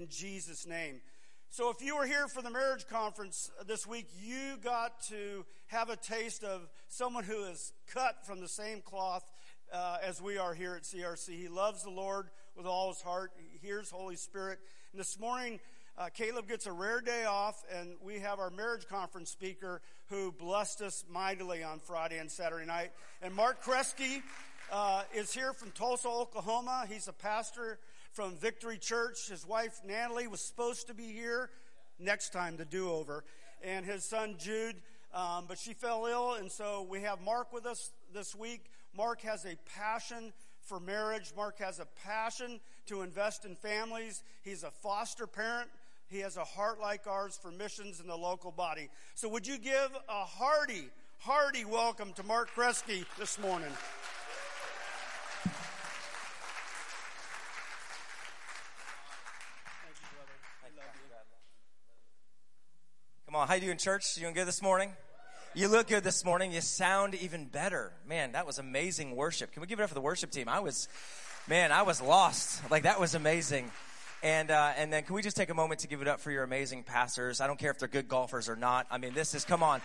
in Jesus' name. So, if you were here for the marriage conference this week, you got to have a taste of someone who is cut from the same cloth uh, as we are here at CRC. He loves the Lord with all his heart, he hears Holy Spirit. And this morning, uh, Caleb gets a rare day off, and we have our marriage conference speaker who blessed us mightily on Friday and Saturday night. And Mark Kresge uh, is here from Tulsa, Oklahoma. He's a pastor from Victory Church. His wife, Natalie, was supposed to be here next time, the do over. And his son, Jude, um, but she fell ill. And so we have Mark with us this week. Mark has a passion for marriage. Mark has a passion to invest in families. He's a foster parent. He has a heart like ours for missions in the local body. So would you give a hearty, hearty welcome to Mark Kresge this morning? Come on, how you doing, church? You doing good this morning? You look good this morning. You sound even better. Man, that was amazing worship. Can we give it up for the worship team? I was, man, I was lost. Like that was amazing. And uh, and then can we just take a moment to give it up for your amazing pastors? I don't care if they're good golfers or not. I mean, this is come on.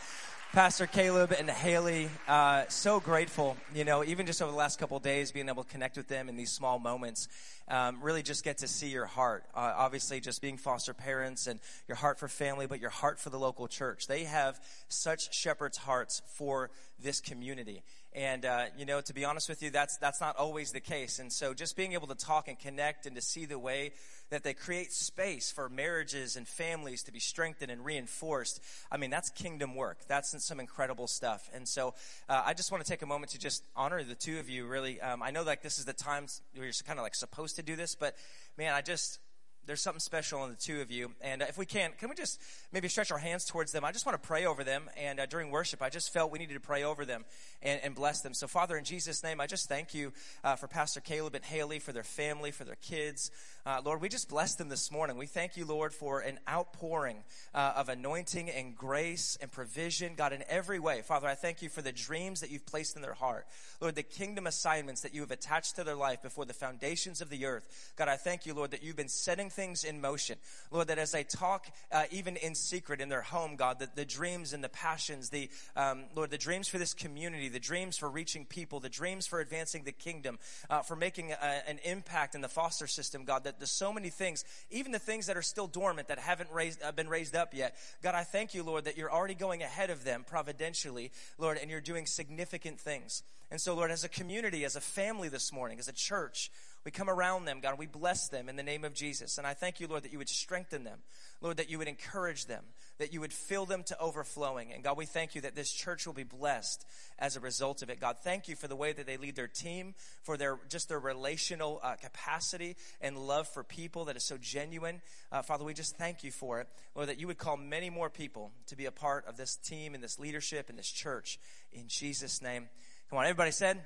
Pastor Caleb and Haley, uh, so grateful, you know, even just over the last couple days, being able to connect with them in these small moments, um, really just get to see your heart. Uh, obviously, just being foster parents and your heart for family, but your heart for the local church. They have such shepherd's hearts for this community. And uh, you know, to be honest with you, that's that's not always the case. And so, just being able to talk and connect and to see the way that they create space for marriages and families to be strengthened and reinforced. I mean, that's kingdom work. That's some incredible stuff. And so, uh, I just want to take a moment to just honor the two of you. Really, um, I know like this is the time where you're kind of like supposed to do this, but man, I just there's something special in the two of you. And uh, if we can, can we just maybe stretch our hands towards them? I just want to pray over them. And uh, during worship, I just felt we needed to pray over them and, and bless them. So, Father, in Jesus' name, I just thank you uh, for Pastor Caleb and Haley, for their family, for their kids. Uh, Lord, we just bless them this morning. We thank you, Lord, for an outpouring uh, of anointing and grace and provision, God, in every way. Father, I thank you for the dreams that you've placed in their heart. Lord, the kingdom assignments that you have attached to their life before the foundations of the earth. God, I thank you, Lord, that you've been setting things in motion. Lord, that as they talk, uh, even in secret in their home, God, the, the dreams and the passions, the, um, Lord, the dreams for this community, the dreams for reaching people, the dreams for advancing the kingdom, uh, for making a, an impact in the foster system, God, that there's so many things, even the things that are still dormant that haven't raised, uh, been raised up yet. God, I thank you, Lord, that you're already going ahead of them providentially, Lord, and you're doing significant things. And so, Lord, as a community, as a family this morning, as a church, we come around them, God, we bless them in the name of Jesus. And I thank you, Lord, that you would strengthen them. Lord, that you would encourage them, that you would fill them to overflowing. And God, we thank you that this church will be blessed as a result of it. God, thank you for the way that they lead their team, for their just their relational uh, capacity and love for people that is so genuine. Uh, Father, we just thank you for it. Lord, that you would call many more people to be a part of this team and this leadership and this church. In Jesus' name. Come on, everybody said?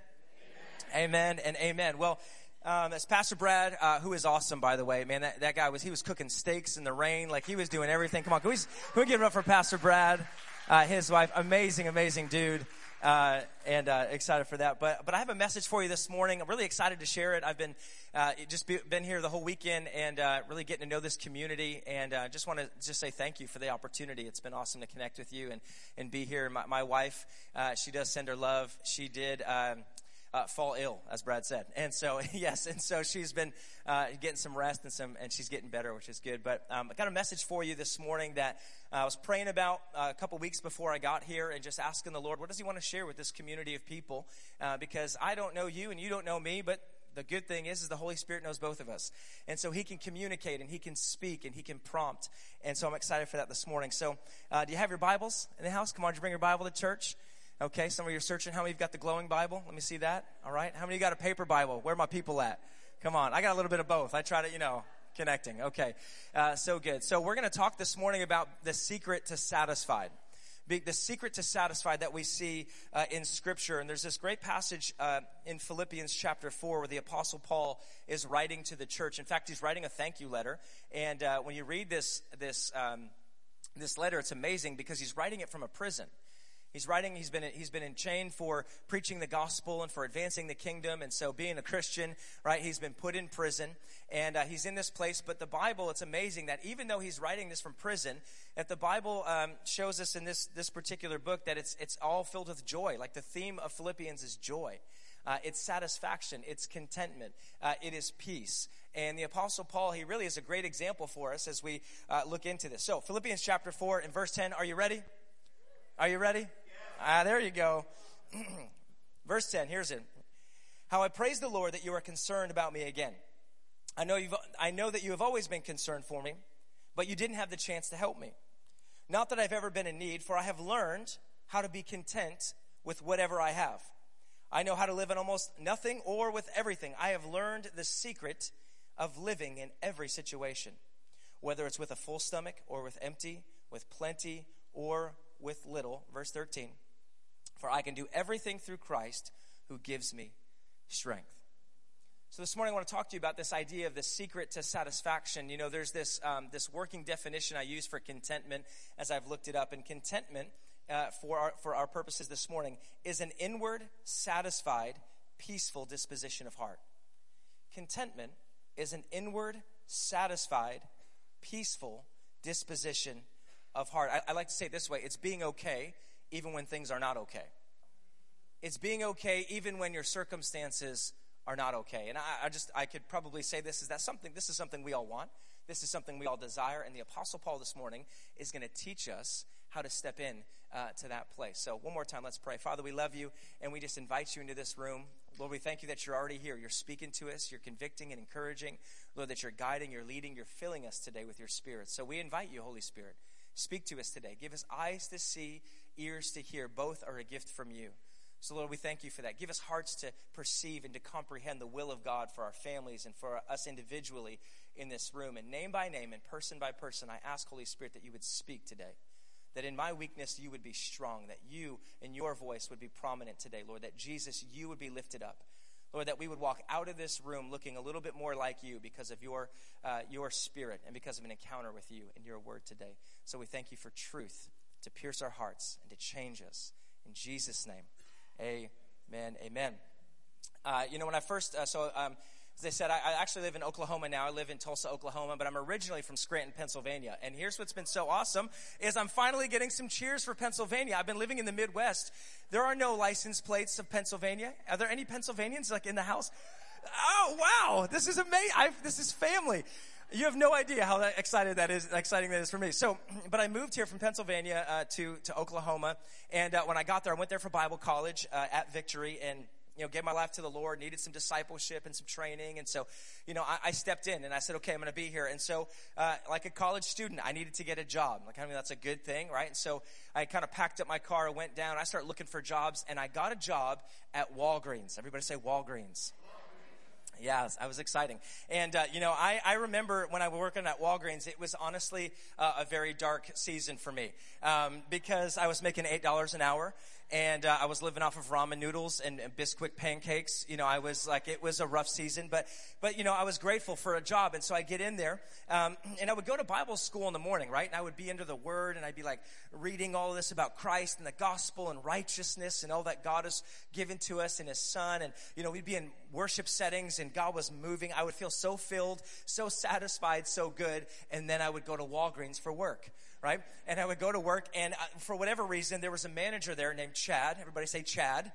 Amen, amen and amen. Well, um, that's Pastor Brad, uh, who is awesome, by the way. Man, that, that guy was, he was cooking steaks in the rain. Like, he was doing everything. Come on, can we, can we give it up for Pastor Brad, uh, his wife? Amazing, amazing dude. Uh, and uh, excited for that. But but I have a message for you this morning. I'm really excited to share it. I've been uh, just be, been here the whole weekend and uh, really getting to know this community. And uh, just want to just say thank you for the opportunity. It's been awesome to connect with you and and be here. My, my wife, uh, she does send her love. She did. Um, uh, fall ill, as Brad said. And so, yes, and so she's been uh, getting some rest and some, and she's getting better, which is good. But um, I got a message for you this morning that uh, I was praying about uh, a couple weeks before I got here, and just asking the Lord, what does He want to share with this community of people? Uh, because I don't know you, and you don't know me, but the good thing is, is the Holy Spirit knows both of us. And so he can communicate and he can speak and he can prompt. And so I'm excited for that this morning. So, uh, do you have your Bibles in the house? Come on, you bring your Bible to church? Okay, some of you are searching. How many of you have got the glowing Bible? Let me see that. All right. How many of you got a paper Bible? Where are my people at? Come on. I got a little bit of both. I try to, you know, connecting. Okay. Uh, so good. So we're going to talk this morning about the secret to satisfied. The secret to satisfied that we see uh, in Scripture. And there's this great passage uh, in Philippians chapter 4 where the Apostle Paul is writing to the church. In fact, he's writing a thank you letter. And uh, when you read this, this, um, this letter, it's amazing because he's writing it from a prison. He's writing, he's been, he's been in chain for preaching the gospel and for advancing the kingdom. And so being a Christian, right, he's been put in prison and uh, he's in this place. But the Bible, it's amazing that even though he's writing this from prison, that the Bible um, shows us in this, this particular book that it's, it's all filled with joy. Like the theme of Philippians is joy. Uh, it's satisfaction, it's contentment, uh, it is peace. And the Apostle Paul, he really is a great example for us as we uh, look into this. So, Philippians chapter 4 and verse 10, are you ready? Are you ready? Ah, there you go. Verse 10, here's it. How I praise the Lord that you are concerned about me again. I know, you've, I know that you have always been concerned for me, but you didn't have the chance to help me. Not that I've ever been in need, for I have learned how to be content with whatever I have. I know how to live in almost nothing or with everything. I have learned the secret of living in every situation, whether it's with a full stomach or with empty, with plenty or with little. Verse 13. For I can do everything through Christ who gives me strength. So this morning I want to talk to you about this idea of the secret to satisfaction. You know, there's this um, this working definition I use for contentment as I've looked it up, and contentment uh, for our for our purposes this morning is an inward, satisfied, peaceful disposition of heart. Contentment is an inward, satisfied, peaceful disposition of heart. I, I like to say it this way: it's being okay even when things are not okay. It's being okay even when your circumstances are not okay. And I, I, just, I could probably say this is that something, this is something we all want. This is something we all desire. And the Apostle Paul this morning is going to teach us how to step in uh, to that place. So, one more time, let's pray. Father, we love you and we just invite you into this room. Lord, we thank you that you're already here. You're speaking to us, you're convicting and encouraging. Lord, that you're guiding, you're leading, you're filling us today with your Spirit. So, we invite you, Holy Spirit. Speak to us today. Give us eyes to see ears to hear. Both are a gift from you. So, Lord, we thank you for that. Give us hearts to perceive and to comprehend the will of God for our families and for us individually in this room. And name by name and person by person, I ask, Holy Spirit, that you would speak today. That in my weakness, you would be strong. That you and your voice would be prominent today, Lord. That Jesus, you would be lifted up. Lord, that we would walk out of this room looking a little bit more like you because of your, uh, your spirit and because of an encounter with you and your word today. So we thank you for truth to pierce our hearts and to change us. In Jesus' name, amen. Amen. Uh, you know, when I first, uh, so um, as I said, I, I, actually live in Oklahoma now. I live in Tulsa, Oklahoma, but I'm originally from Scranton, Pennsylvania. And here's what's been so awesome is I'm finally getting some cheers for Pennsylvania. I've been living in the Midwest. There are no license plates of Pennsylvania. Are there any Pennsylvanians like in the house? Oh wow, this is amazing! I've, this is family. You have no idea how excited that is, exciting that is for me. So, but I moved here from Pennsylvania uh, to to Oklahoma, and uh, when I got there, I went there for Bible college uh, at Victory, and you know, gave my life to the Lord, needed some discipleship and some training, and so, you know, I, I stepped in and I said, okay, I'm going to be here. And so, uh, like a college student, I needed to get a job. Like, I mean, that's a good thing, right? And so, I kind of packed up my car, went down, I started looking for jobs, and I got a job at Walgreens. Everybody say Walgreens. Yeah, I was exciting. And, uh, you know, I, I remember when I was working at Walgreens, it was honestly uh, a very dark season for me um, because I was making $8 an hour and uh, I was living off of ramen noodles and, and, Bisquick pancakes. You know, I was like, it was a rough season, but, but, you know, I was grateful for a job. And so I get in there, um, and I would go to Bible school in the morning, right? And I would be into the Word, and I'd be like reading all this about Christ and the gospel and righteousness and all that God has given to us in His Son. And, you know, we'd be in worship settings, and God was moving. I would feel so filled, so satisfied, so good. And then I would go to Walgreens for work right? And I would go to work, and uh, for whatever reason, there was a manager there named Chad. Everybody say Chad.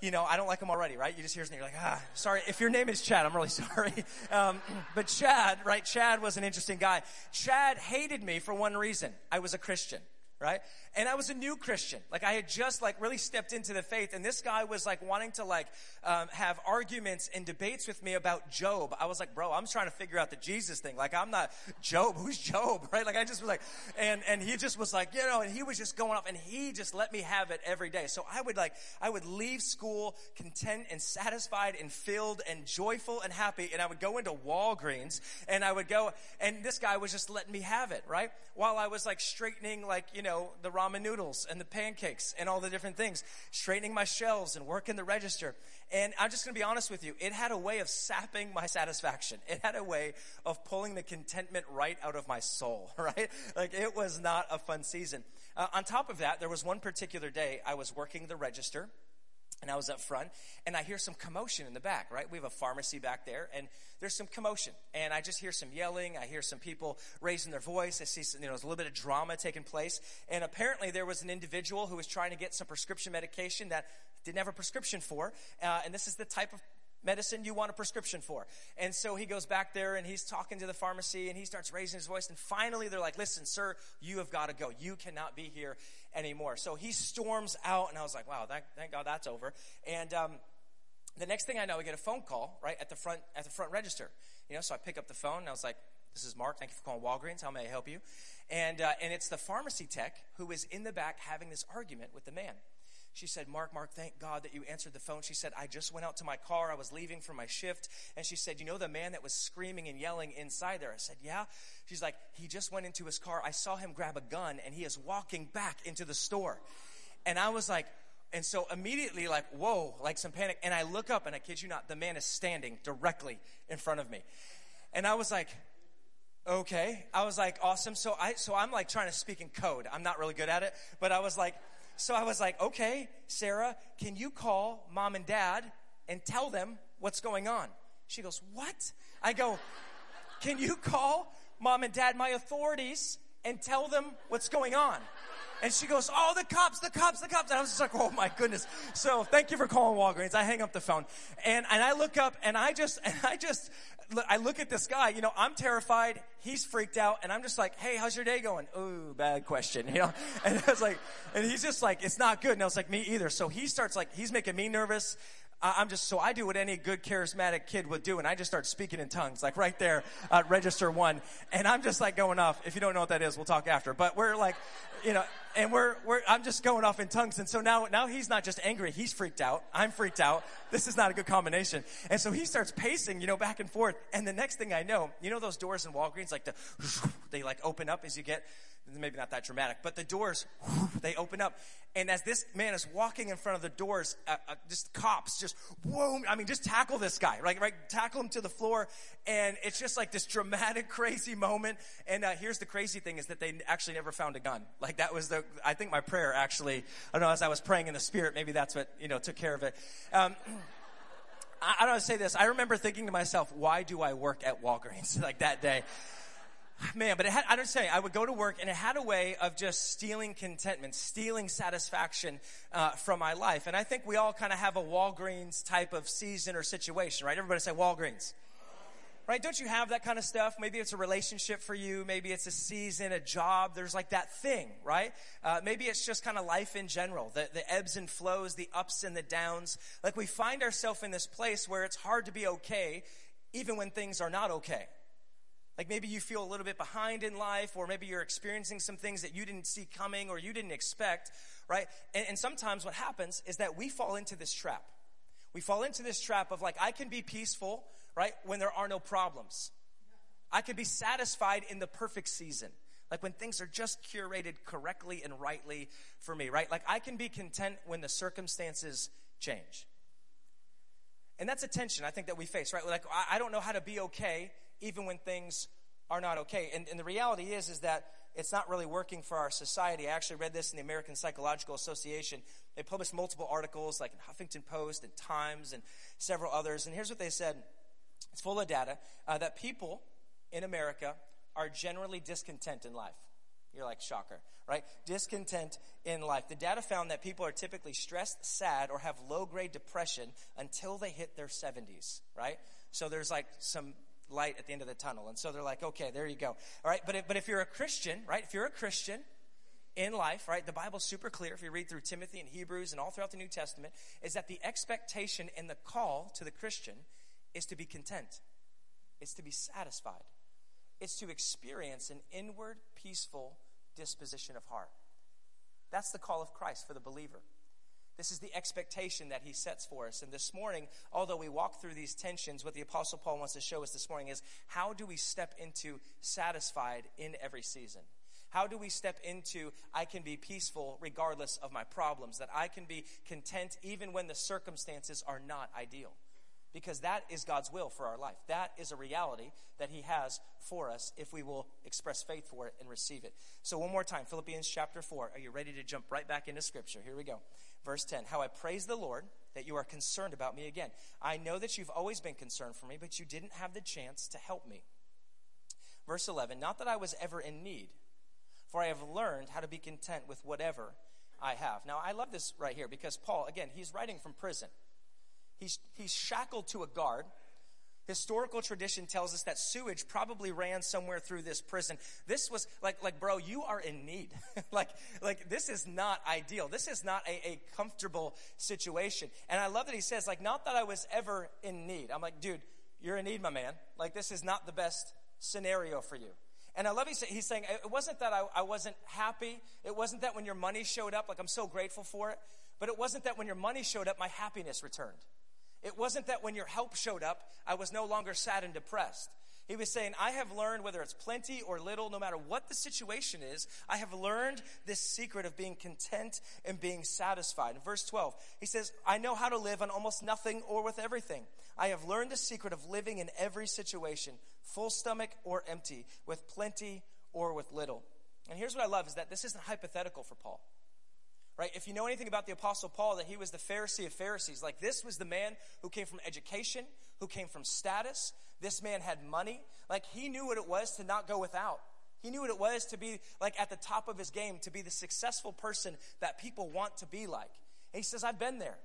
You know, I don't like him already, right? You just hear his name, you're like, ah, sorry. If your name is Chad, I'm really sorry. Um, but Chad, right? Chad was an interesting guy. Chad hated me for one reason. I was a Christian right? And I was a new Christian. Like I had just like really stepped into the faith, and this guy was like wanting to like um, have arguments and debates with me about Job. I was like, bro, I'm trying to figure out the Jesus thing. Like I'm not Job. Who's Job, right? Like I just was like, and and he just was like, you know, and he was just going off, and he just let me have it every day. So I would like I would leave school content and satisfied and filled and joyful and happy, and I would go into Walgreens and I would go, and this guy was just letting me have it, right? While I was like straightening like you know the ramen noodles and the pancakes and all the different things, straightening my shelves and working the register. And I'm just going to be honest with you, it had a way of sapping my satisfaction. It had a way of pulling the contentment right out of my soul, right? Like it was not a fun season. Uh, on top of that, there was one particular day I was working the register and I was up front, and I hear some commotion in the back, right? We have a pharmacy back there, and there's some commotion. And I just hear some yelling. I hear some people raising their voice. I see, some, you know, there's a little bit of drama taking place. And apparently there was an individual who was trying to get some prescription medication that didn't have a prescription for. Uh, and this is the type of medicine you want a prescription for. And so he goes back there and he's talking to the pharmacy and he starts raising his voice. And finally, they're like, listen, sir, you have got to go. You cannot be here anymore. So he storms out, and I was like, wow, thank, thank God that's over. And, um, the next thing I know, we get a phone call right at the front at the front register. You know, so I pick up the phone and I was like, "This is Mark. Thank you for calling Walgreens. How may I help you?" And uh, and it's the pharmacy tech who is in the back having this argument with the man. She said, Mark, Mark, thank God that you answered the phone. She said, I just went out to my car. I was leaving for my shift. And she said, You know the man that was screaming and yelling inside there? I said, Yeah. She's like, He just went into his car. I saw him grab a gun and he is walking back into the store. And I was like, and so immediately, like, whoa, like some panic. And I look up, and I kid you not, the man is standing directly in front of me. And I was like, okay. I was like, awesome. So I, so I'm like trying to speak in code. I'm not really good at it, but I was like, so I was like, okay, Sarah, can you call mom and dad and tell them what's going on? She goes, what? I go, can you call mom and dad, my authorities, and tell them what's going on? And she goes, Oh, the cops, the cops, the cops. And I was just like, Oh my goodness. So thank you for calling Walgreens. I hang up the phone. And, and I look up and I just, and I just, I look at this guy, you know, I'm terrified. He's freaked out. And I'm just like, Hey, how's your day going? Ooh, bad question, you know? And I was like, and he's just like, It's not good. And I was like, Me either. So he starts like, he's making me nervous. I'm just, so I do what any good charismatic kid would do, and I just start speaking in tongues, like right there at register one. And I'm just like going off. If you don't know what that is, we'll talk after. But we're like, you know, and we're, we're, I'm just going off in tongues. And so now, now he's not just angry, he's freaked out. I'm freaked out. This is not a good combination. And so he starts pacing, you know, back and forth. And the next thing I know, you know, those doors in Walgreens, like the, they like open up as you get maybe not that dramatic, but the doors, they open up. And as this man is walking in front of the doors, uh, uh, just cops just, whoa, I mean, just tackle this guy, right? Right? Tackle him to the floor. And it's just like this dramatic, crazy moment. And uh, here's the crazy thing is that they actually never found a gun. Like that was the, I think my prayer actually, I don't know, as I was praying in the spirit, maybe that's what, you know, took care of it. Um, I, I don't say this. I remember thinking to myself, why do I work at Walgreens like that day? man, but it had, I don't say, I would go to work and it had a way of just stealing contentment, stealing satisfaction uh, from my life. And I think we all kind of have a Walgreens type of season or situation, right? Everybody say Walgreens. Right? Don't you have that kind of stuff? Maybe it's a relationship for you. Maybe it's a season, a job. There's like that thing, right? Uh, maybe it's just kind of life in general, the, the ebbs and flows, the ups and the downs. Like we find ourselves in this place where it's hard to be okay, even when things are not okay. Like maybe you feel a little bit behind in life, or maybe you're experiencing some things that you didn't see coming or you didn't expect, right? And, and, sometimes what happens is that we fall into this trap. We fall into this trap of like, I can be peaceful, right, when there are no problems. I can be satisfied in the perfect season. Like when things are just curated correctly and rightly for me, right? Like I can be content when the circumstances change. And that's a tension I think that we face, right? Like I, don't know how to be okay even when things are not okay. And, and the reality is, is that it's not really working for our society. I actually read this in the American Psychological Association. They published multiple articles, like in Huffington Post and Times and several others. And here's what they said it's full of data uh, that people in America are generally discontent in life. You're like, shocker, right? Discontent in life. The data found that people are typically stressed, sad, or have low grade depression until they hit their 70s, right? So there's like some light at the end of the tunnel. And so they're like, okay, there you go. All right, but if, but if you're a Christian, right, if you're a Christian in life, right, the Bible's super clear if you read through Timothy and Hebrews and all throughout the New Testament, is that the expectation and the call to the Christian is to be content, it's to be satisfied, it's to experience an inward, peaceful disposition of heart. That's the call of Christ for the believer. This is the expectation that he sets for us. And this morning, although we walk through these tensions, what the Apostle Paul wants to show us this morning is how do we step into satisfied in every season? How do we step into I can be peaceful regardless of my problems, that I can be content even when the circumstances are not ideal? Because that is God's will for our life. That is a reality that He has for us if we will express faith for it and receive it. So, one more time, Philippians chapter 4. Are you ready to jump right back into Scripture? Here we go. Verse 10 How I praise the Lord that you are concerned about me again. I know that you've always been concerned for me, but you didn't have the chance to help me. Verse 11 Not that I was ever in need for I have learned how to be content with whatever I have. Now, I love this right here because Paul, again, he's writing from prison. He's, he's shackled to a guard. Historical tradition tells us that sewage probably ran somewhere through this prison. This was like, like, bro, you are in need. like, like, this is not ideal. This is not a, a comfortable situation. And I love that he says, like, not that I was ever in need. I'm like, dude, you're in need, my man. Like, this is not the best scenario for you. And I love he's, he's saying, it wasn't that I, I wasn't happy. It wasn't that when your money showed up, like I'm so grateful for it. But it wasn't that when your money showed up, my happiness returned. It wasn't that when your help showed up, I was no longer sad and depressed. He was saying, I have learned whether it's plenty or little, no matter what the situation is, I have learned this secret of being content and being satisfied. In verse 12, he says, I know how to live on almost nothing or with everything. I have learned the secret of living in every situation, full stomach or empty, with plenty or with little. And here's what I love is that this isn't hypothetical for Paul right? If you know anything about the Apostle Paul, that he was the Pharisee of Pharisees. Like this was the man who came from education, who came from status. This man had money. Like he knew what it was to not go without. He knew what it was to be like at the top of his game, to be the successful person that people want to be like. And he says, I've been there.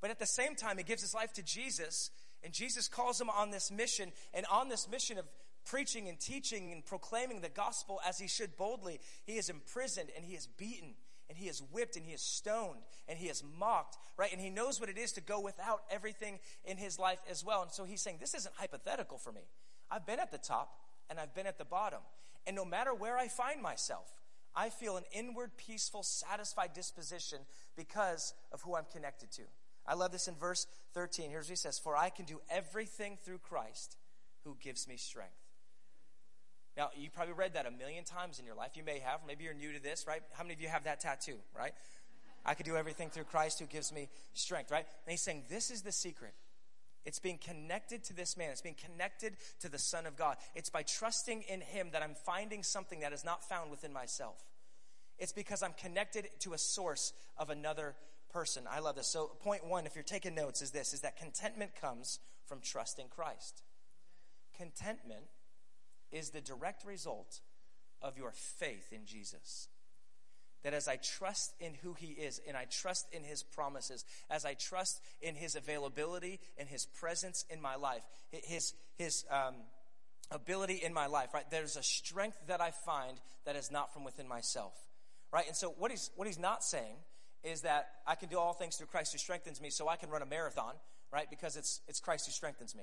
But at the same time, he gives his life to Jesus, and Jesus calls him on this mission. And on this mission of preaching and teaching and proclaiming the gospel as he should boldly, he is imprisoned and he is beaten and he is whipped and he is stoned and he is mocked, right? And he knows what it is to go without everything in his life as well. And so he's saying, This isn't hypothetical for me. I've been at the top and I've been at the bottom. And no matter where I find myself, I feel an inward, peaceful, satisfied disposition because of who I'm connected to. I love this in verse 13. Here's what he says For I can do everything through Christ who gives me strength. Now, you probably read that a million times in your life. You may have. Maybe you're new to this, right? How many of you have that tattoo, right? I could do everything through Christ who gives me strength, right? And he's saying, This is the secret. It's being connected to this man. It's being connected to the Son of God. It's by trusting in him that I'm finding something that is not found within myself. It's because I'm connected to a source of another person. I love this. So, point one, if you're taking notes, is this is that contentment comes from trusting Christ. Contentment is the direct result of your faith in Jesus. That as I trust in who He is and I trust in His promises, as I trust in His availability and His presence in my life, His, His um, ability in my life, right? There's a strength that I find that is not from within myself, right? And so what He's, what he's not saying is that I can do all things through Christ who strengthens me, so I can run a marathon, right? Because it's, it's Christ who strengthens me.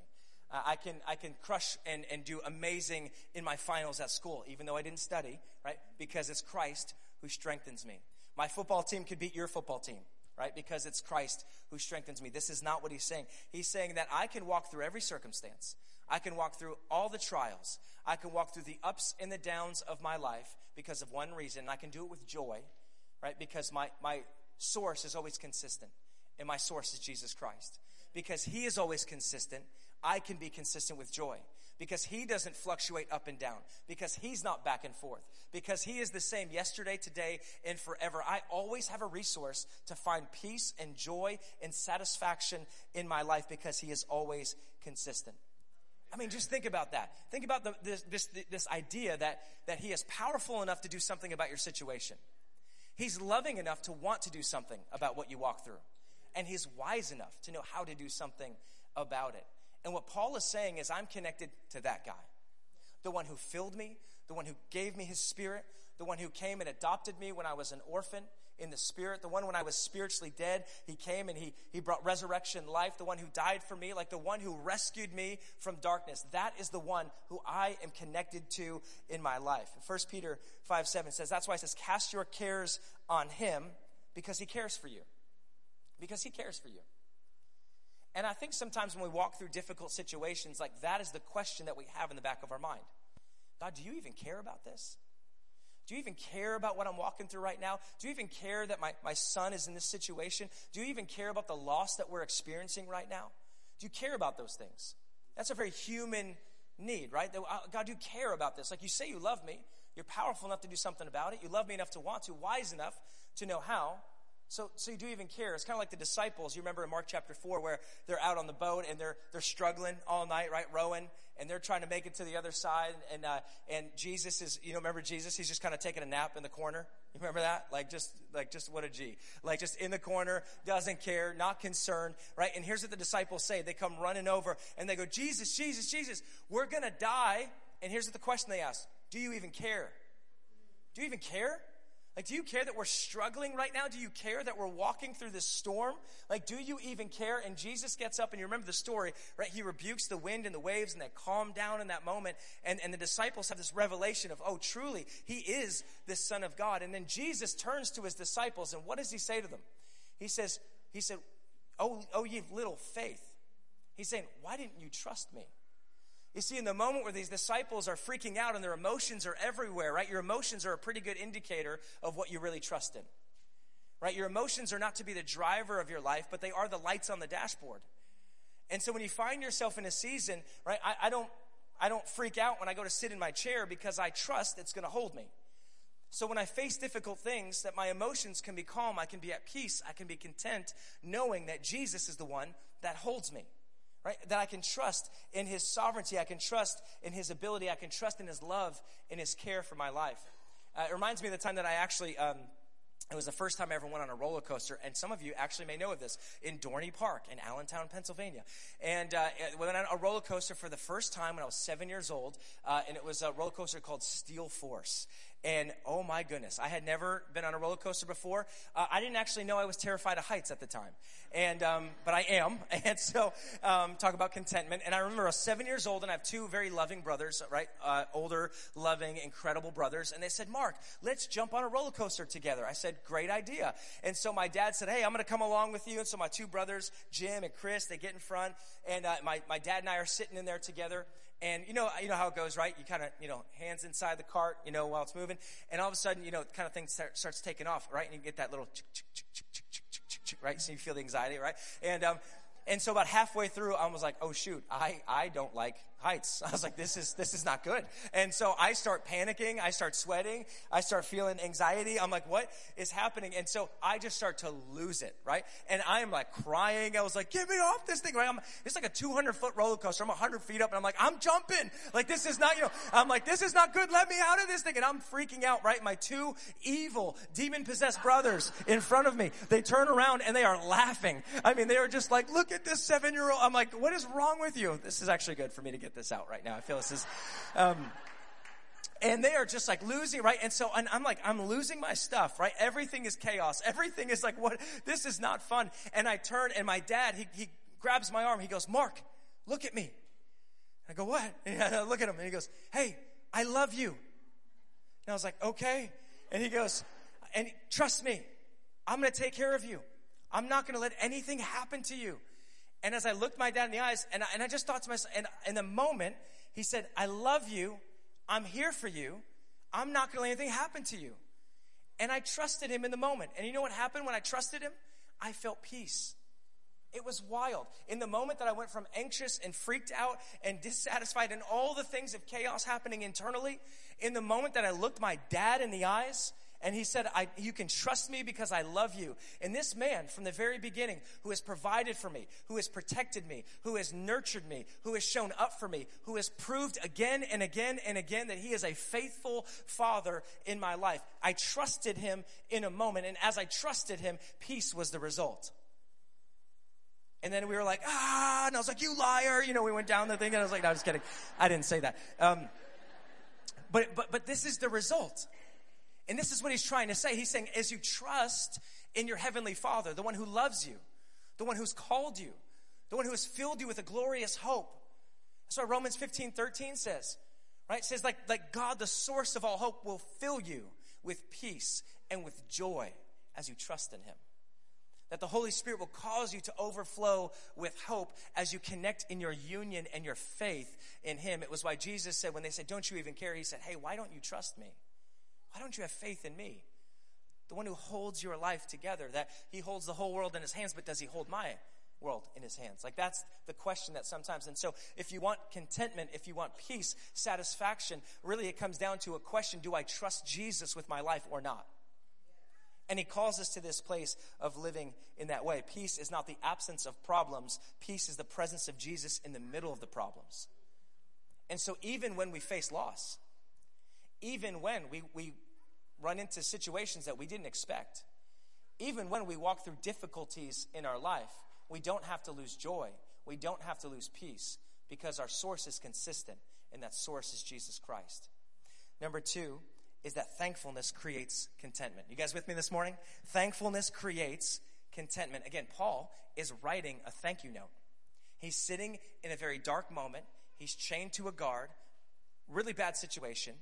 Uh, I can I can crush and, and do amazing in my finals at school, even though I didn't study, right? Because it's Christ who strengthens me. My football team could beat your football team, right? Because it's Christ who strengthens me. This is not what he's saying. He's saying that I can walk through every circumstance. I can walk through all the trials. I can walk through the ups and the downs of my life because of one reason. I can do it with joy, right? Because my, my source is always consistent, and my source is Jesus Christ. Because he is always consistent, I can be consistent with joy because he doesn't fluctuate up and down, because he's not back and forth, because he is the same yesterday, today, and forever. I always have a resource to find peace and joy and satisfaction in my life because he is always consistent. I mean, just think about that. Think about the, this, this, this idea that, that he is powerful enough to do something about your situation. He's loving enough to want to do something about what you walk through. And he's wise enough to know how to do something about it. And what Paul is saying is, I'm connected to that guy. The one who filled me, the one who gave me his spirit, the one who came and adopted me when I was an orphan in the spirit, the one when I was spiritually dead, he came and he, he brought resurrection life, the one who died for me, like the one who rescued me from darkness. That is the one who I am connected to in my life. 1 Peter 5 7 says, That's why it says, Cast your cares on him because he cares for you. Because he cares for you. And I think sometimes when we walk through difficult situations, like that is the question that we have in the back of our mind God, do you even care about this? Do you even care about what I'm walking through right now? Do you even care that my, my son is in this situation? Do you even care about the loss that we're experiencing right now? Do you care about those things? That's a very human need, right? Uh, God, do you care about this? Like you say you love me. You're powerful enough to do something about it. You love me enough to want to, wise enough to know how. So, so you do even care. It's kind of like the disciples. You remember in Mark chapter 4 where they're out on the boat and they're, they're struggling all night, right? Rowing. And they're trying to make it to the other side. And, uh, and Jesus is, you know, remember Jesus? He's just kind of taking a nap in the corner. You remember that? Like just, like just what a G. Like just in the corner, doesn't care, not concerned, right? And here's what the disciples say. They come running over and they go, Jesus, Jesus, Jesus, we're going to die. And here's what the question they ask. Do you even care? Do you even care? Like, do you care that we're struggling right now? Do you care that we're walking through this storm? Like, do you even care? And Jesus gets up, and you remember the story, right? He rebukes the wind and the waves, and they calm down in that moment. And, and the disciples have this revelation of, oh, truly, he is the Son of God. And then Jesus turns to his disciples, and what does he say to them? He says, he said, oh, oh, ye little faith. He's saying, why didn't you trust me? You see, in the moment where these disciples are freaking out and their emotions are everywhere, right? Your emotions are a pretty good indicator of what you really trust in. Right? Your emotions are not to be the driver of your life, but they are the lights on the dashboard. And so when you find yourself in a season, right, I, I don't I don't freak out when I go to sit in my chair because I trust it's gonna hold me. So when I face difficult things, that my emotions can be calm, I can be at peace, I can be content, knowing that Jesus is the one that holds me right? That I can trust in His sovereignty. I can trust in His ability. I can trust in His love, in His care for my life. Uh, it reminds me of the time that I actually, um, it was the first time I ever went on a roller coaster, and some of you actually may know of this in Dorney Park in Allentown, Pennsylvania. And uh, we went on a roller coaster for the first time when I was seven years old, uh, and it was a roller coaster called Steel Force. And oh my goodness, I had never been on a roller coaster before. Uh, I didn't actually know I was terrified of heights at the time, and um, but I am. And so, um, talk about contentment. And I remember I was seven years old, and I have two very loving brothers, right? Uh, older, loving, incredible brothers. And they said, "Mark, let's jump on a roller coaster together." I said, "Great idea." And so my dad said, "Hey, I'm going to come along with you." And so my two brothers, Jim and Chris, they get in front, and uh, my my dad and I are sitting in there together. And you know, you know how it goes, right? You kind of, you know, hands inside the cart, you know, while it's moving, and all of a sudden, you know, kind of thing start, starts taking off, right? And you get that little, right? So you feel the anxiety, right? And um, and so about halfway through, I was like, oh shoot, I, I don't like heights. I was like, this is, this is not good. And so I start panicking. I start sweating. I start feeling anxiety. I'm like, what is happening? And so I just start to lose it, right? And I am like crying. I was like, get me off this thing, right? I'm, it's like a 200 foot roller coaster. I'm 100 feet up and I'm like, I'm jumping. Like this is not, you know, I'm like, this is not good. Let me out of this thing. And I'm freaking out, right? My two evil demon possessed brothers in front of me, they turn around and they are laughing. I mean, they are just like, look at this seven year old. I'm like, what is wrong with you? This is actually good for me to this out right now. I feel this is, um, and they are just like losing, right? And so and I'm like, I'm losing my stuff, right? Everything is chaos. Everything is like, what? This is not fun. And I turn, and my dad, he, he grabs my arm. He goes, Mark, look at me. I go, what? And I look at him, and he goes, Hey, I love you. And I was like, okay. And he goes, and trust me, I'm going to take care of you. I'm not going to let anything happen to you. And as I looked my dad in the eyes, and I, and I just thought to myself, and in the moment, he said, I love you. I'm here for you. I'm not going to let anything happen to you. And I trusted him in the moment. And you know what happened when I trusted him? I felt peace. It was wild. In the moment that I went from anxious and freaked out and dissatisfied and all the things of chaos happening internally, in the moment that I looked my dad in the eyes and he said, You can trust me because I love you. And this man, from the very beginning, who has provided for me, who has protected me, who has nurtured me, who has shown up for me, who has proved again and again and again that he is a faithful father in my life. I trusted him in a moment. And as I trusted him, peace was the result. And then we were like, ah, and I was like, you liar. You know, we went down the thing and I was like, no, I was kidding. I didn't say that. Um, but, but, but this is the result. And this is what he's trying to say. He's saying, as you trust in your heavenly Father, the one who loves you, the one who's called you, the one who has filled you with a glorious hope. That's what Romans 15 13 says, right? It says, like, like God, the source of all hope, will fill you with peace and with joy as you trust in him. That the Holy Spirit will cause you to overflow with hope as you connect in your union and your faith in Him. It was why Jesus said, when they said, Don't you even care? He said, Hey, why don't you trust me? Why don't you have faith in me? The one who holds your life together, that he holds the whole world in his hands, but does he hold my world in his hands? Like that's the question that sometimes, and so if you want contentment, if you want peace, satisfaction, really it comes down to a question do I trust Jesus with my life or not? And he calls us to this place of living in that way. Peace is not the absence of problems, peace is the presence of Jesus in the middle of the problems. And so, even when we face loss, even when we, we run into situations that we didn't expect, even when we walk through difficulties in our life, we don't have to lose joy. We don't have to lose peace because our source is consistent, and that source is Jesus Christ. Number two is that thankfulness creates contentment. You guys with me this morning? Thankfulness creates contentment. Again, Paul is writing a thank you note. He's sitting in a very dark moment, he's chained to a guard, really bad situation,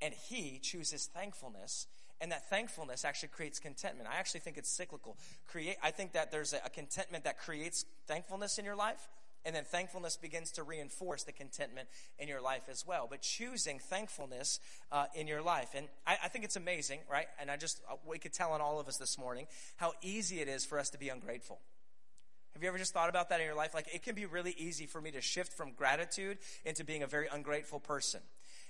and he chooses thankfulness and that thankfulness actually creates contentment. I actually think it's cyclical. Create, I think that there's a, a contentment that creates thankfulness in your life, and then thankfulness begins to reinforce the contentment in your life as well. But choosing thankfulness uh, in your life. And I, I, think it's amazing, right? And I just, uh, we could tell on all of us this morning how easy it is for us to be ungrateful. Have you ever just thought about that in your life? Like, it can be really easy for me to shift from gratitude into being a very ungrateful person.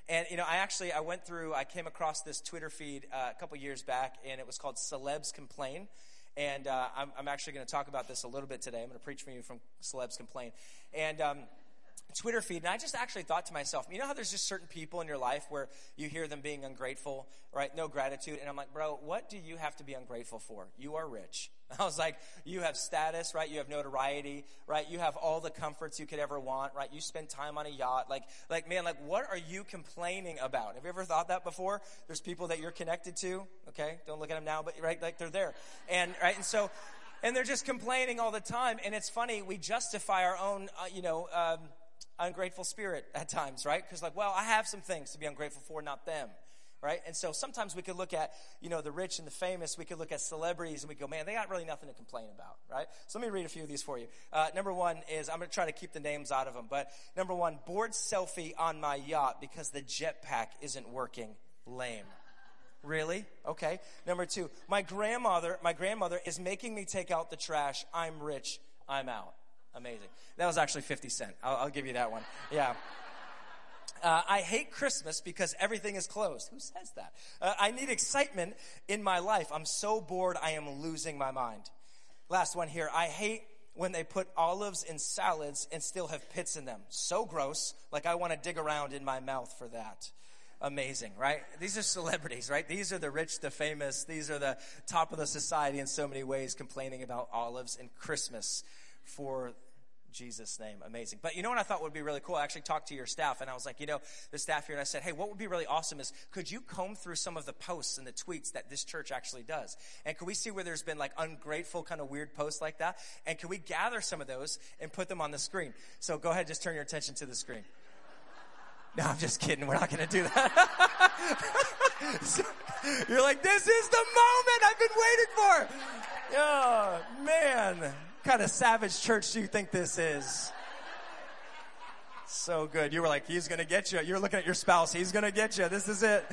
And, you know, I actually, I went through, I came across this Twitter feed uh, a couple years back, and it was called Celebs Complain. And uh, I'm, I'm, actually going to talk about this a little bit today. I'm going to preach for you from Celebs Complain. And, um, Twitter feed, and I just actually thought to myself, you know how there's just certain people in your life where you hear them being ungrateful, right? No gratitude. And I'm like, bro, what do you have to be ungrateful for? You are rich. I was like, you have status, right? You have notoriety, right? You have all the comforts you could ever want, right? You spend time on a yacht. Like, like, man, like, what are you complaining about? Have you ever thought that before? There's people that you're connected to, okay? Don't look at them now, but, right? Like, they're there. And, right? And so, and they're just complaining all the time. And it's funny, we justify our own, uh, you know, um, ungrateful spirit at times, right? Because, like, well, I have some things to be ungrateful for, not them right? And so sometimes we could look at, you know, the rich and the famous. We could look at celebrities and we go, man, they got really nothing to complain about, right? So let me read a few of these for you. Uh, number one is, I'm going to try to keep the names out of them, but number one, bored selfie on my yacht because the jetpack isn't working. Lame. Really? Okay. Number two, my grandmother, my grandmother is making me take out the trash. I'm rich. I'm out. Amazing. That was actually 50 cent. I'll, I'll give you that one. Yeah. Uh, I hate Christmas because everything is closed. Who says that? Uh, I need excitement in my life. I'm so bored, I am losing my mind. Last one here. I hate when they put olives in salads and still have pits in them. So gross. Like I want to dig around in my mouth for that. Amazing, right? These are celebrities, right? These are the rich, the famous. These are the top of the society in so many ways complaining about olives and Christmas for Jesus' name. Amazing. But you know what I thought would be really cool? I actually talked to your staff and I was like, you know, the staff here, and I said, hey, what would be really awesome is could you comb through some of the posts and the tweets that this church actually does? And could we see where there's been like ungrateful kind of weird posts like that? And can we gather some of those and put them on the screen? So go ahead, just turn your attention to the screen. No, I'm just kidding. We're not going to do that. so, you're like, this is the moment I've been waiting for. Oh, man kind of savage church do you think this is? So good. You were like, he's going to get you. You're looking at your spouse. He's going to get you. This is it.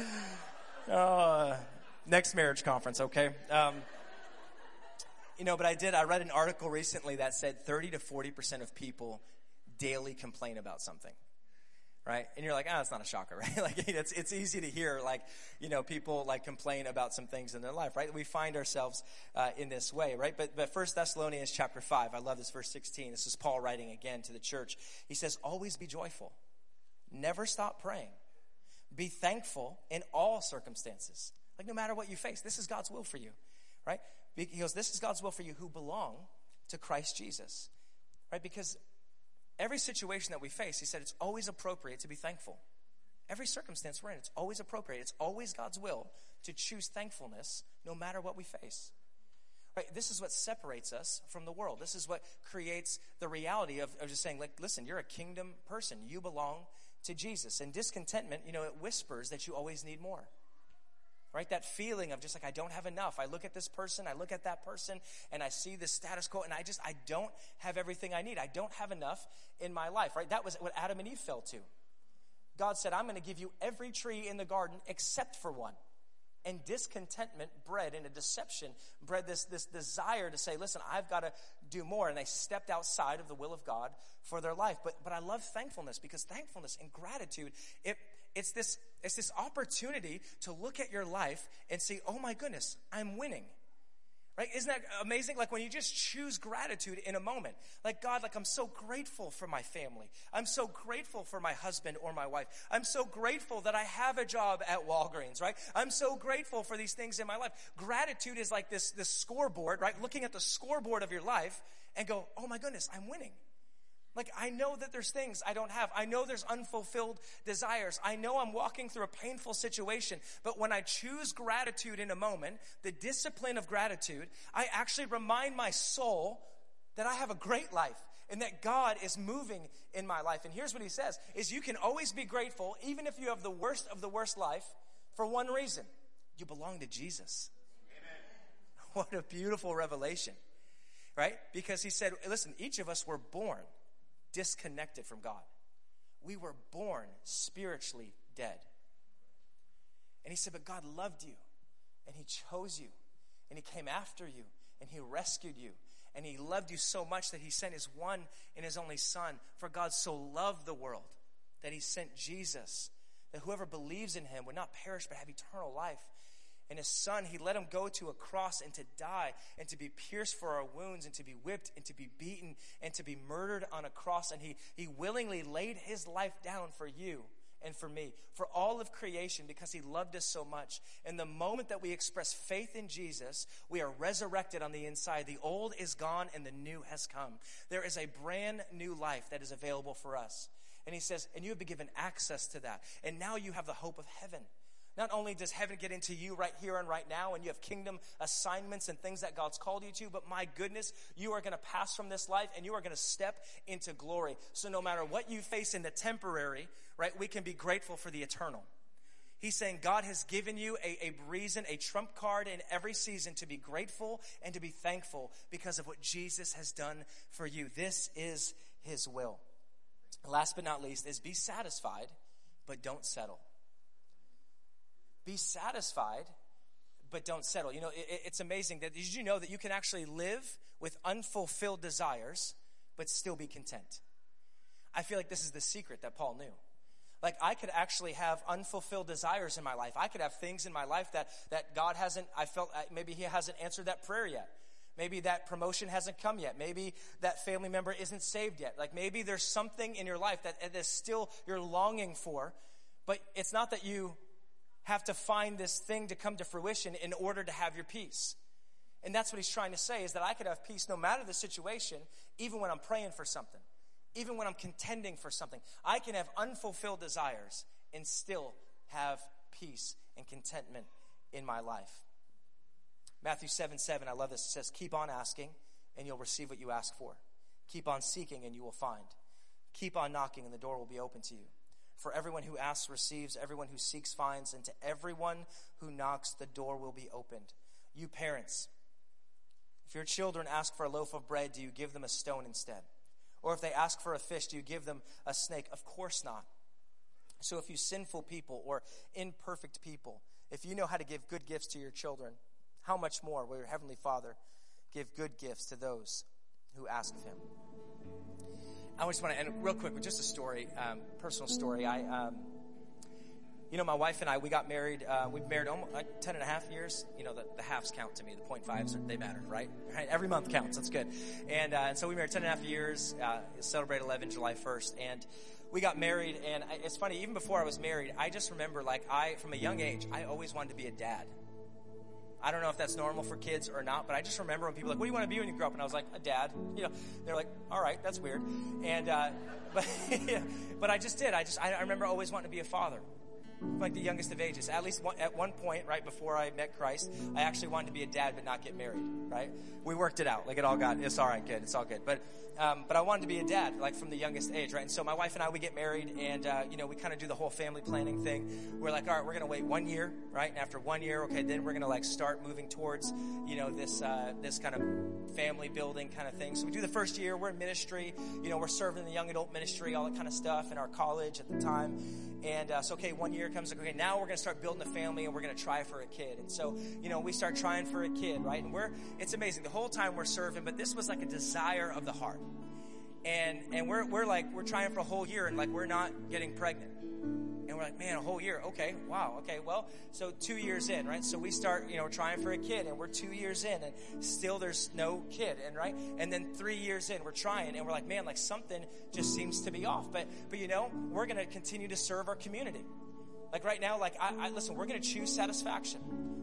Uh, next marriage conference, okay? Um, you know, but I did, I read an article recently that said 30 to 40% of people daily complain about something right? And you're like, ah, oh, it's not a shocker, right? like it's it's easy to hear, like you know, people like complain about some things in their life, right? We find ourselves uh, in this way, right? But but First Thessalonians chapter five, I love this verse sixteen. This is Paul writing again to the church. He says, "Always be joyful, never stop praying, be thankful in all circumstances." Like no matter what you face, this is God's will for you, right? He goes, "This is God's will for you who belong to Christ Jesus." Right? Because every situation that we face, he said it's always appropriate to be thankful. Every circumstance we're in, it's always appropriate. It's always God's will to choose thankfulness no matter what we face. Right? This is what separates us from the world. This is what creates the reality of, of just saying, like, listen, you're a kingdom person. You belong to Jesus. And discontentment, you know, it whispers that you always need more right? That feeling of just like, I don't have enough. I look at this person, I look at that person, and I see the status quo, and I just, I don't have everything I need. I don't have enough in my life, right? That was what Adam and Eve fell to. God said, I'm going to give you every tree in the garden except for one. And discontentment bred in a deception, bred this, this desire to say, listen, I've got to do more. And they stepped outside of the will of God for their life. But, but I love thankfulness because thankfulness and gratitude, it, it's, this, it's this opportunity to look at your life and see, oh my goodness, I'm winning. Right? Isn't that amazing? Like when you just choose gratitude in a moment. Like, God, like I'm so grateful for my family. I'm so grateful for my husband or my wife. I'm so grateful that I have a job at Walgreens, right? I'm so grateful for these things in my life. Gratitude is like this, this scoreboard, right? Looking at the scoreboard of your life and go, oh my goodness, I'm winning. Like, I know that there's things I don't have. I know there's unfulfilled desires. I know I'm walking through a painful situation. But when I choose gratitude in a moment, the discipline of gratitude, I actually remind my soul that I have a great life and that God is moving in my life. And here's what he says is you can always be grateful even if you have the worst of the worst life for one reason. You belong to Jesus. Amen. What a beautiful revelation. Right? Because he said, listen, each of us were born disconnected from God. We were born spiritually dead. And he said, But God loved you, and he chose you, and he came after you, and he rescued you. And he loved you so much that he sent his one and his only son. For God so loved the world that he sent Jesus, that whoever believes in him would not perish but have eternal life and his son, he let him go to a cross and to die and to be pierced for our wounds and to be whipped and to be beaten and to be murdered on a cross. And he, he willingly laid his life down for you and for me, for all of creation, because he loved us so much. And the moment that we express faith in Jesus, we are resurrected on the inside. The old is gone and the new has come. There is a brand new life that is available for us. And he says, and you have been given access to that. And now you have the hope of heaven. Not only does heaven get into you right here and right now, and you have kingdom assignments and things that God's called you to, but my goodness, you are going to pass from this life and you are going to step into glory. So no matter what you face in the temporary, right, we can be grateful for the eternal. He's saying God has given you a, a reason, a trump card in every season to be grateful and to be thankful because of what Jesus has done for you. This is his will. Last but not least is be satisfied, but don't settle. Be satisfied, but don't settle. You know, it, it's amazing that did you know that you can actually live with unfulfilled desires, but still be content? I feel like this is the secret that Paul knew. Like I could actually have unfulfilled desires in my life. I could have things in my life that, that God hasn't, I felt maybe he hasn't answered that prayer yet. Maybe that promotion hasn't come yet. Maybe that family member isn't saved yet. Like maybe there's something in your life that that is still you're longing for, but it's not that you have to find this thing to come to fruition in order to have your peace. And that's what he's trying to say is that I could have peace no matter the situation, even when I'm praying for something, even when I'm contending for something. I can have unfulfilled desires and still have peace and contentment in my life. Matthew 7 7, I love this. It says, Keep on asking, and you'll receive what you ask for. Keep on seeking, and you will find. Keep on knocking, and the door will be open to you. For everyone who asks receives, everyone who seeks finds, and to everyone who knocks, the door will be opened. You parents, if your children ask for a loaf of bread, do you give them a stone instead? Or if they ask for a fish, do you give them a snake? Of course not. So if you sinful people or imperfect people, if you know how to give good gifts to your children, how much more will your heavenly Father give good gifts to those who ask of him? I just want to end real quick with just a story, um, personal story. I, um, you know, my wife and I, we got married. Uh, we've married almost like 10 and a half years. You know, the, the halves count to me. The point fives, they matter, right? right? Every month counts. That's good. And, uh, and so we married 10 and a half years, uh, celebrate 11 July 1st. And we got married. And it's funny, even before I was married, I just remember like I, from a young age, I always wanted to be a dad. I don't know if that's normal for kids or not, but I just remember when people were like, "What do you want to be when you grow up?" And I was like, "A dad." You know, they're like, "All right, that's weird," and uh, but but I just did. I just I remember always wanting to be a father like the youngest of ages. At least one, at one point, right before I met Christ, I actually wanted to be a dad but not get married. Right? We worked it out. Like it all got. It's all right. Good. It's all good. But um, but I wanted to be a dad, like from the youngest age, right? And so my wife and I, we get married, and uh, you know, we kind of do the whole family planning thing. We're like, all right, we're gonna wait one year, right? And after one year, okay, then we're gonna like start moving towards, you know, this uh, this kind of family building kind of thing. So we do the first year. We're in ministry. You know, we're serving in the young adult ministry, all that kind of stuff in our college at the time And uh, so, okay, one year comes, okay, now we're going to start building a family and we're going to try for a kid. And so, you know, we start trying for a kid, right? And we're, it's amazing. The whole time we're serving, but this was like a desire of the heart. And, and we're, we're like, we're trying for a whole year and like, we're not getting pregnant. And we're like, man, a whole year. Okay, wow. Okay, well, so two years in, right? So we start, you know, trying for a kid, and we're two years in, and still there's no kid, and right? And then three years in, we're trying, and we're like, man, like something just seems to be off. But, but you know, we're going to continue to serve our community. Like right now, like I, I listen, we're going to choose satisfaction.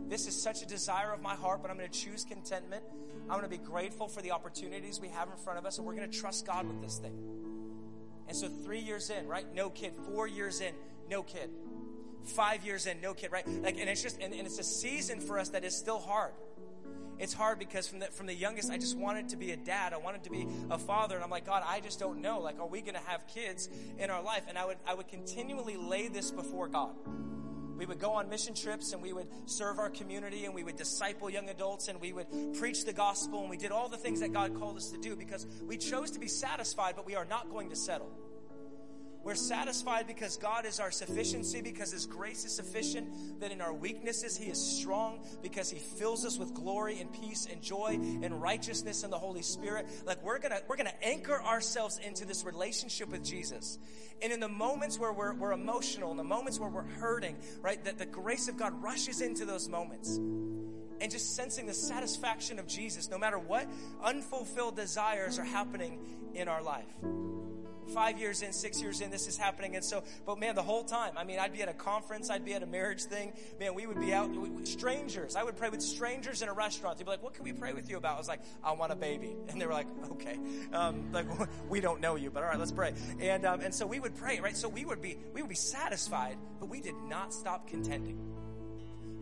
This is such a desire of my heart, but I'm going to choose contentment. I'm going to be grateful for the opportunities we have in front of us, and we're going to trust God with this thing. And so, three years in, right? No kid. Four years in, no kid. Five years in, no kid, right? Like, and it's just, and, and it's a season for us that is still hard. It's hard because from the, from the youngest, I just wanted to be a dad. I wanted to be a father. And I'm like, God, I just don't know. Like, are we going to have kids in our life? And I would, I would continually lay this before God. We would go on mission trips and we would serve our community and we would disciple young adults and we would preach the gospel and we did all the things that God called us to do because we chose to be satisfied, but we are not going to settle. We're satisfied because God is our sufficiency, because His grace is sufficient, that in our weaknesses He is strong, because He fills us with glory and peace and joy and righteousness in the Holy Spirit. Like we're gonna, we're gonna anchor ourselves into this relationship with Jesus. And in the moments where we're, we're emotional, in the moments where we're hurting, right, that the grace of God rushes into those moments. And just sensing the satisfaction of Jesus, no matter what unfulfilled desires are happening in our life five years in, six years in, this is happening. And so, but man, the whole time, I mean, I'd be at a conference, I'd be at a marriage thing. Man, we would be out, strangers. I would pray with strangers in a restaurant. They'd be like, what can we pray with you about? I was like, I want a baby. And they were like, okay. Um, like, we don't know you, but all right, let's pray. And, um, and so we would pray, right? So we would be, we would be satisfied, but we did not stop contending.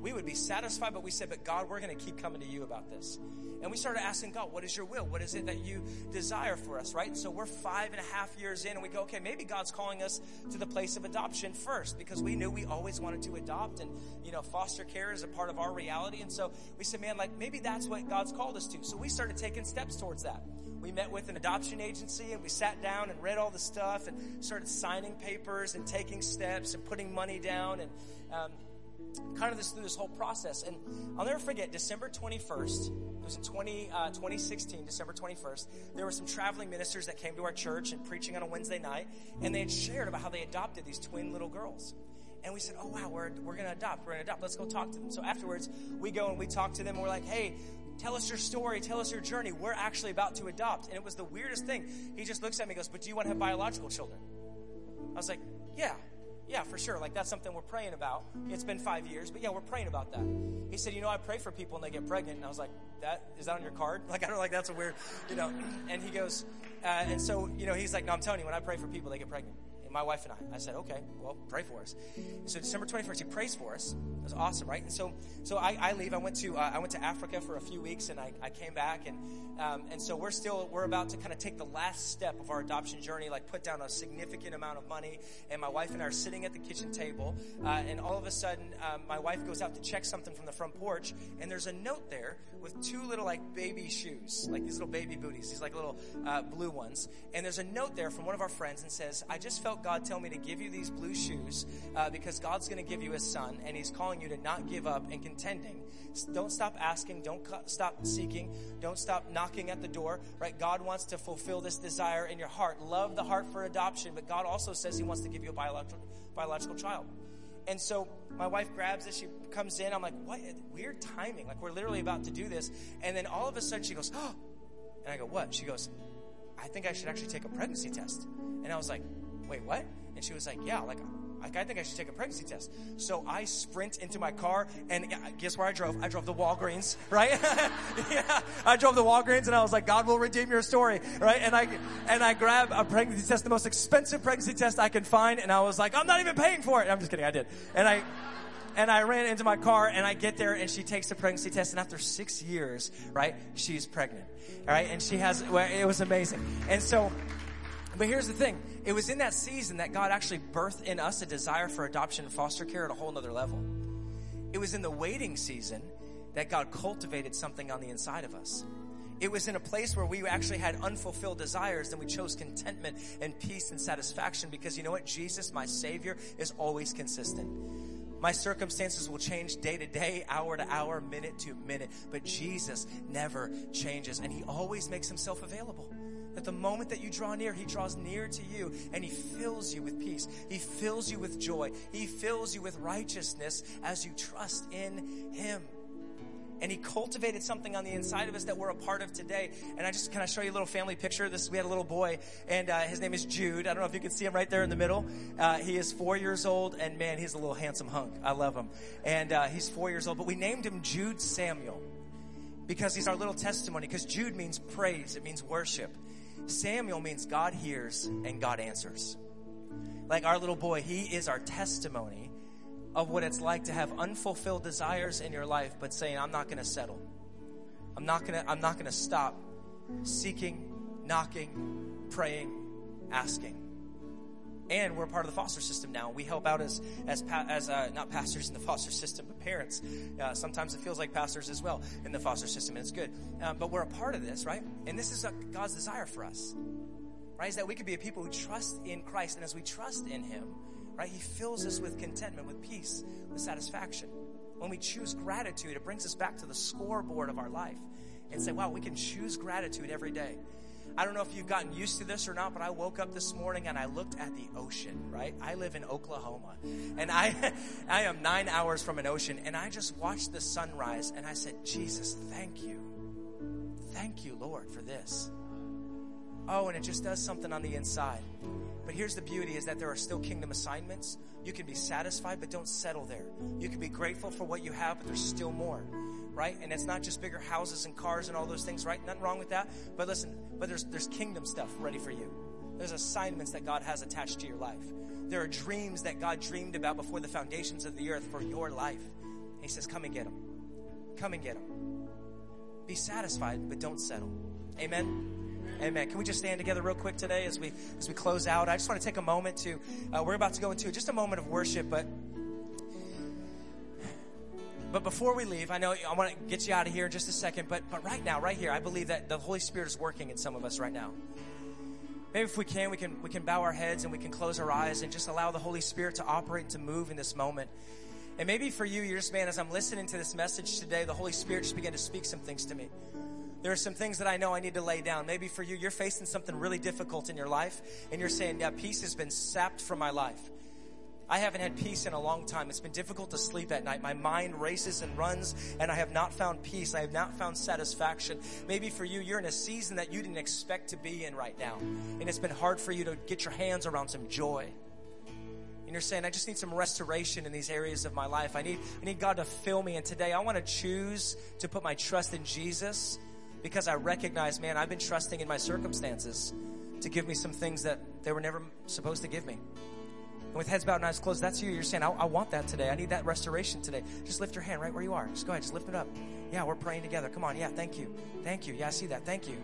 We would be satisfied, but we said, but God, we're going to keep coming to you about this. And we started asking God, what is your will? What is it that you desire for us, right? So we're five and a half years in and we go, okay, maybe God's calling us to the place of adoption first because we knew we always wanted to adopt and, you know, foster care is a part of our reality. And so we said, man, like maybe that's what God's called us to. So we started taking steps towards that. We met with an adoption agency and we sat down and read all the stuff and started signing papers and taking steps and putting money down and, um, kind of this through this whole process. And I'll never forget December 21st. It was in 20, uh, 2016, December 21st. There were some traveling ministers that came to our church and preaching on a Wednesday night, and they had shared about how they adopted these twin little girls. And we said, Oh, wow, we're, we're going to adopt. We're going to adopt. Let's go talk to them. So afterwards, we go and we talk to them, and we're like, Hey, tell us your story, tell us your journey. We're actually about to adopt. And it was the weirdest thing. He just looks at me and goes, But do you want to have biological children? I was like, Yeah. Yeah, for sure. Like that's something we're praying about. It's been five years, but yeah, we're praying about that. He said, you know, I pray for people and they get pregnant. And I was like, that is that on your card? Like I don't like that's a weird, you know. And he goes, uh, and so you know, he's like, no, I'm telling you, when I pray for people, they get pregnant my wife and I. I said, okay, well, pray for us. So December 21st, he prays for us. It was awesome, right? And so, so I, I leave. I went to uh, I went to Africa for a few weeks, and I, I came back, and um, and so we're still we're about to kind of take the last step of our adoption journey, like put down a significant amount of money. And my wife and I are sitting at the kitchen table, uh, and all of a sudden, um, my wife goes out to check something from the front porch, and there's a note there with two little like baby shoes, like these little baby booties, these like little uh, blue ones. And there's a note there from one of our friends and says, "I just felt God tell me to give you these blue shoes uh, because God's going to give you a son, and He's calling you to not give up and contending. Don't stop asking. Don't stop seeking. Don't stop knocking at the door. Right? God wants to fulfill this desire in your heart. Love the heart for adoption, but God also says He wants to give you a biological biological child." And so my wife grabs it. She comes in. I'm like, what? Weird timing. Like, we're literally about to do this. And then all of a sudden she goes, oh. And I go, what? She goes, I think I should actually take a pregnancy test. And I was like, wait, what? And she was like, yeah, like, I think I should take a pregnancy test. So I sprint into my car, and guess where I drove? I drove the Walgreens, right? yeah, I drove the Walgreens, and I was like, God will redeem your story, right? And I and I grab a pregnancy test, the most expensive pregnancy test I can find, and I was like, I'm not even paying for it. I'm just kidding, I did, and I. And I ran into my car and I get there and she takes the pregnancy test and after six years, right, she's pregnant. All right. And she has, well, it was amazing. And so but here's the thing it was in that season that God actually birthed in us a desire for adoption and foster care at a whole nother level. It was in the waiting season that God cultivated something on the inside of us. it was in a place where we actually had unfulfilled desires, then we chose contentment and peace and satisfaction because you know what? Jesus, my Savior, is always consistent. My circumstances will change day to day, hour to hour, minute to minute, but Jesus never changes and He always makes Himself available. That the moment that you draw near, He draws near to you and He fills you with peace. He fills you with joy. He fills you with righteousness as you trust in Him and he cultivated something on the inside of us that we're a part of today. And I just kind of show you a little family picture. This we had a little boy, and uh, his name is Jude. I don't know if you can see him right there in the middle. Uh, he is four years old, and man, he's a little handsome hunk. I love him, and uh, he's four years old. But we named him Jude Samuel because he's our little testimony. Because Jude means praise, it means worship. Samuel means God hears and God answers. Like our little boy, he is our testimony of what it's like to have unfulfilled desires in your life, but saying, I'm not going to settle. I'm not going to, I'm not going to stop seeking, knocking, praying, asking. And we're part of the foster system now. We help out as as as uh, not pastors in the foster system, but parents. Uh, sometimes it feels like pastors as well in the foster system, and it's good. Um, but we're a part of this, right? And this is God's desire for us, right? Is that we could be a people who trust in Christ, and as we trust in Him, right? He fills us with contentment, with peace, with satisfaction. When we choose gratitude, it brings us back to the scoreboard of our life and say, wow, we can choose gratitude every day. I don't know if you've gotten used to this or not, but I woke up this morning and I looked at the ocean, right? I live in Oklahoma and I, I am nine hours from an ocean and I just watched the sunrise and I said, Jesus, thank you. Thank you, Lord, for this. Oh, and it just does something on the inside. But here's the beauty is that there are still kingdom assignments. You can be satisfied, but don't settle there. You can be grateful for what you have, but there's still more. Right? And it's not just bigger houses and cars and all those things, right? Nothing wrong with that. But listen, but there's there's kingdom stuff ready for you. There's assignments that God has attached to your life. There are dreams that God dreamed about before the foundations of the earth for your life. And he says, Come and get them. Come and get them. Be satisfied, but don't settle. Amen. Amen. Can we just stand together real quick today as we as we close out? I just want to take a moment to. Uh, we're about to go into just a moment of worship, but but before we leave, I know I want to get you out of here in just a second. But but right now, right here, I believe that the Holy Spirit is working in some of us right now. Maybe if we can, we can we can bow our heads and we can close our eyes and just allow the Holy Spirit to operate to move in this moment. And maybe for you, you're just man. As I'm listening to this message today, the Holy Spirit just began to speak some things to me. There are some things that I know I need to lay down. Maybe for you, you're facing something really difficult in your life, and you're saying, Yeah, peace has been sapped from my life. I haven't had peace in a long time. It's been difficult to sleep at night. My mind races and runs, and I have not found peace. I have not found satisfaction. Maybe for you, you're in a season that you didn't expect to be in right now, and it's been hard for you to get your hands around some joy. And you're saying, I just need some restoration in these areas of my life. I need, I need God to fill me. And today I want to choose to put my trust in Jesus because I recognize, man, I've been trusting in my circumstances to give me some things that they were never supposed to give me. And with heads bowed and eyes closed, that's you. You're saying, I, I, want that today. I need that restoration today. Just lift your hand right where you are. Just go ahead. Just lift it up. Yeah, we're praying together. Come on. Yeah, thank you. Thank you. Yeah, I see that. Thank you.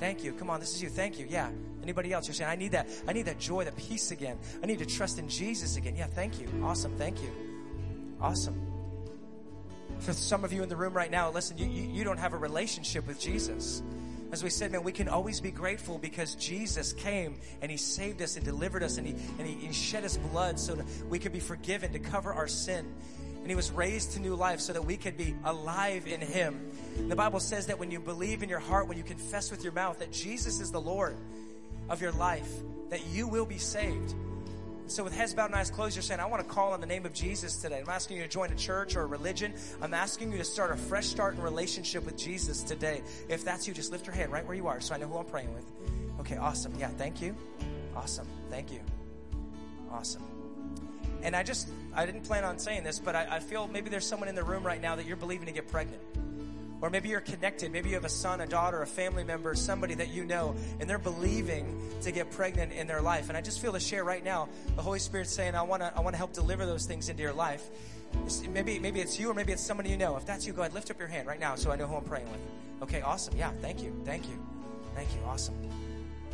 Thank you. Come on. This is you. Thank you. Yeah. Anybody else? You're saying, I need that. I need that joy, that peace again. I need to trust in Jesus again. Yeah, thank you. Awesome. Thank you. Awesome for some of you in the room right now, listen, you, you, you, don't have a relationship with Jesus. As we said, man, we can always be grateful because Jesus came and He saved us and delivered us and He, and he, he shed His blood so that we could be forgiven to cover our sin. And He was raised to new life so that we could be alive in Him. The Bible says that when you believe in your heart, when you confess with your mouth that Jesus is the Lord of your life, that you will be saved. So, with heads bowed and eyes closed, you're saying, I want to call on the name of Jesus today. I'm asking you to join a church or a religion. I'm asking you to start a fresh start in relationship with Jesus today. If that's you, just lift your hand right where you are so I know who I'm praying with. Okay, awesome. Yeah, thank you. Awesome. Thank you. Awesome. And I just, I didn't plan on saying this, but I, I feel maybe there's someone in the room right now that you're believing to get pregnant. Or maybe you're connected. Maybe you have a son, a daughter, a family member, somebody that you know, and they're believing to get pregnant in their life. And I just feel to share right now, the Holy Spirit saying, I want to, I want to help deliver those things into your life. Maybe, maybe it's you or maybe it's somebody you know. If that's you, go ahead, lift up your hand right now so I know who I'm praying with. Okay, awesome. Yeah, thank you. Thank you. Thank you. Awesome.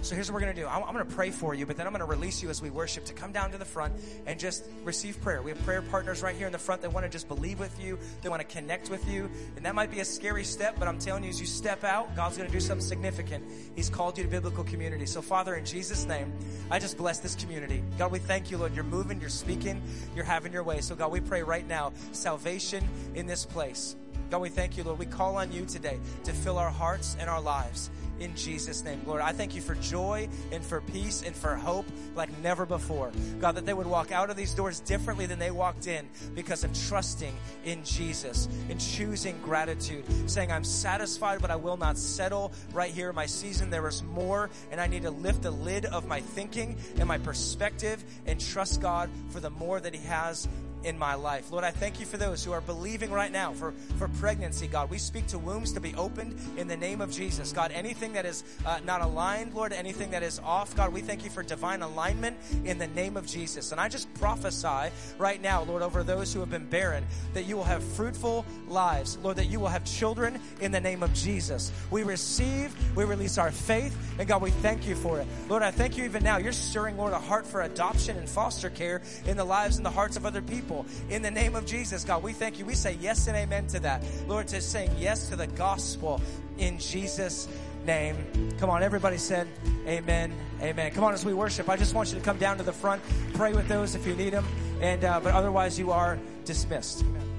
So here's what we're going to do. I'm, I'm going to pray for you, but then I'm going to release you as we worship to come down to the front and just receive prayer. We have prayer partners right here in the front that want to just believe with you. They want to connect with you. And that might be a scary step, but I'm telling you, as you step out, God's going to do something significant. He's called you to biblical community. So Father, in Jesus' name, I just bless this community. God, we thank you, Lord. You're moving, you're speaking, you're having your way. So God, we pray right now, salvation in this place. God, we thank you, Lord. We call on you today to fill our hearts and our lives in Jesus' name. Lord, I thank you for joy and for peace and for hope like never before. God, that they would walk out of these doors differently than they walked in because of trusting in Jesus and choosing gratitude, saying, I'm satisfied, but I will not settle right here in my season. There is more, and I need to lift the lid of my thinking and my perspective and trust God for the more that He has in my life. Lord, I thank you for those who are believing right now for, for pregnancy, God. We speak to wombs to be opened in the name of Jesus. God, anything that is uh, not aligned, Lord, anything that is off, God, we thank you for divine alignment in the name of Jesus. And I just prophesy right now, Lord, over those who have been barren, that you will have fruitful lives. Lord, that you will have children in the name of Jesus. We receive, we release our faith, and God, we thank you for it. Lord, I thank you even now. You're stirring, Lord, a heart for adoption and foster care in the lives and the hearts of other people. In the name of Jesus, God, we thank you. We say yes and amen to that. Lord, to saying yes to the gospel in Jesus' name. Come on, everybody said amen, amen. Come on, as we worship, I just want you to come down to the front, pray with those if you need them, and uh, but otherwise you are dismissed. Amen.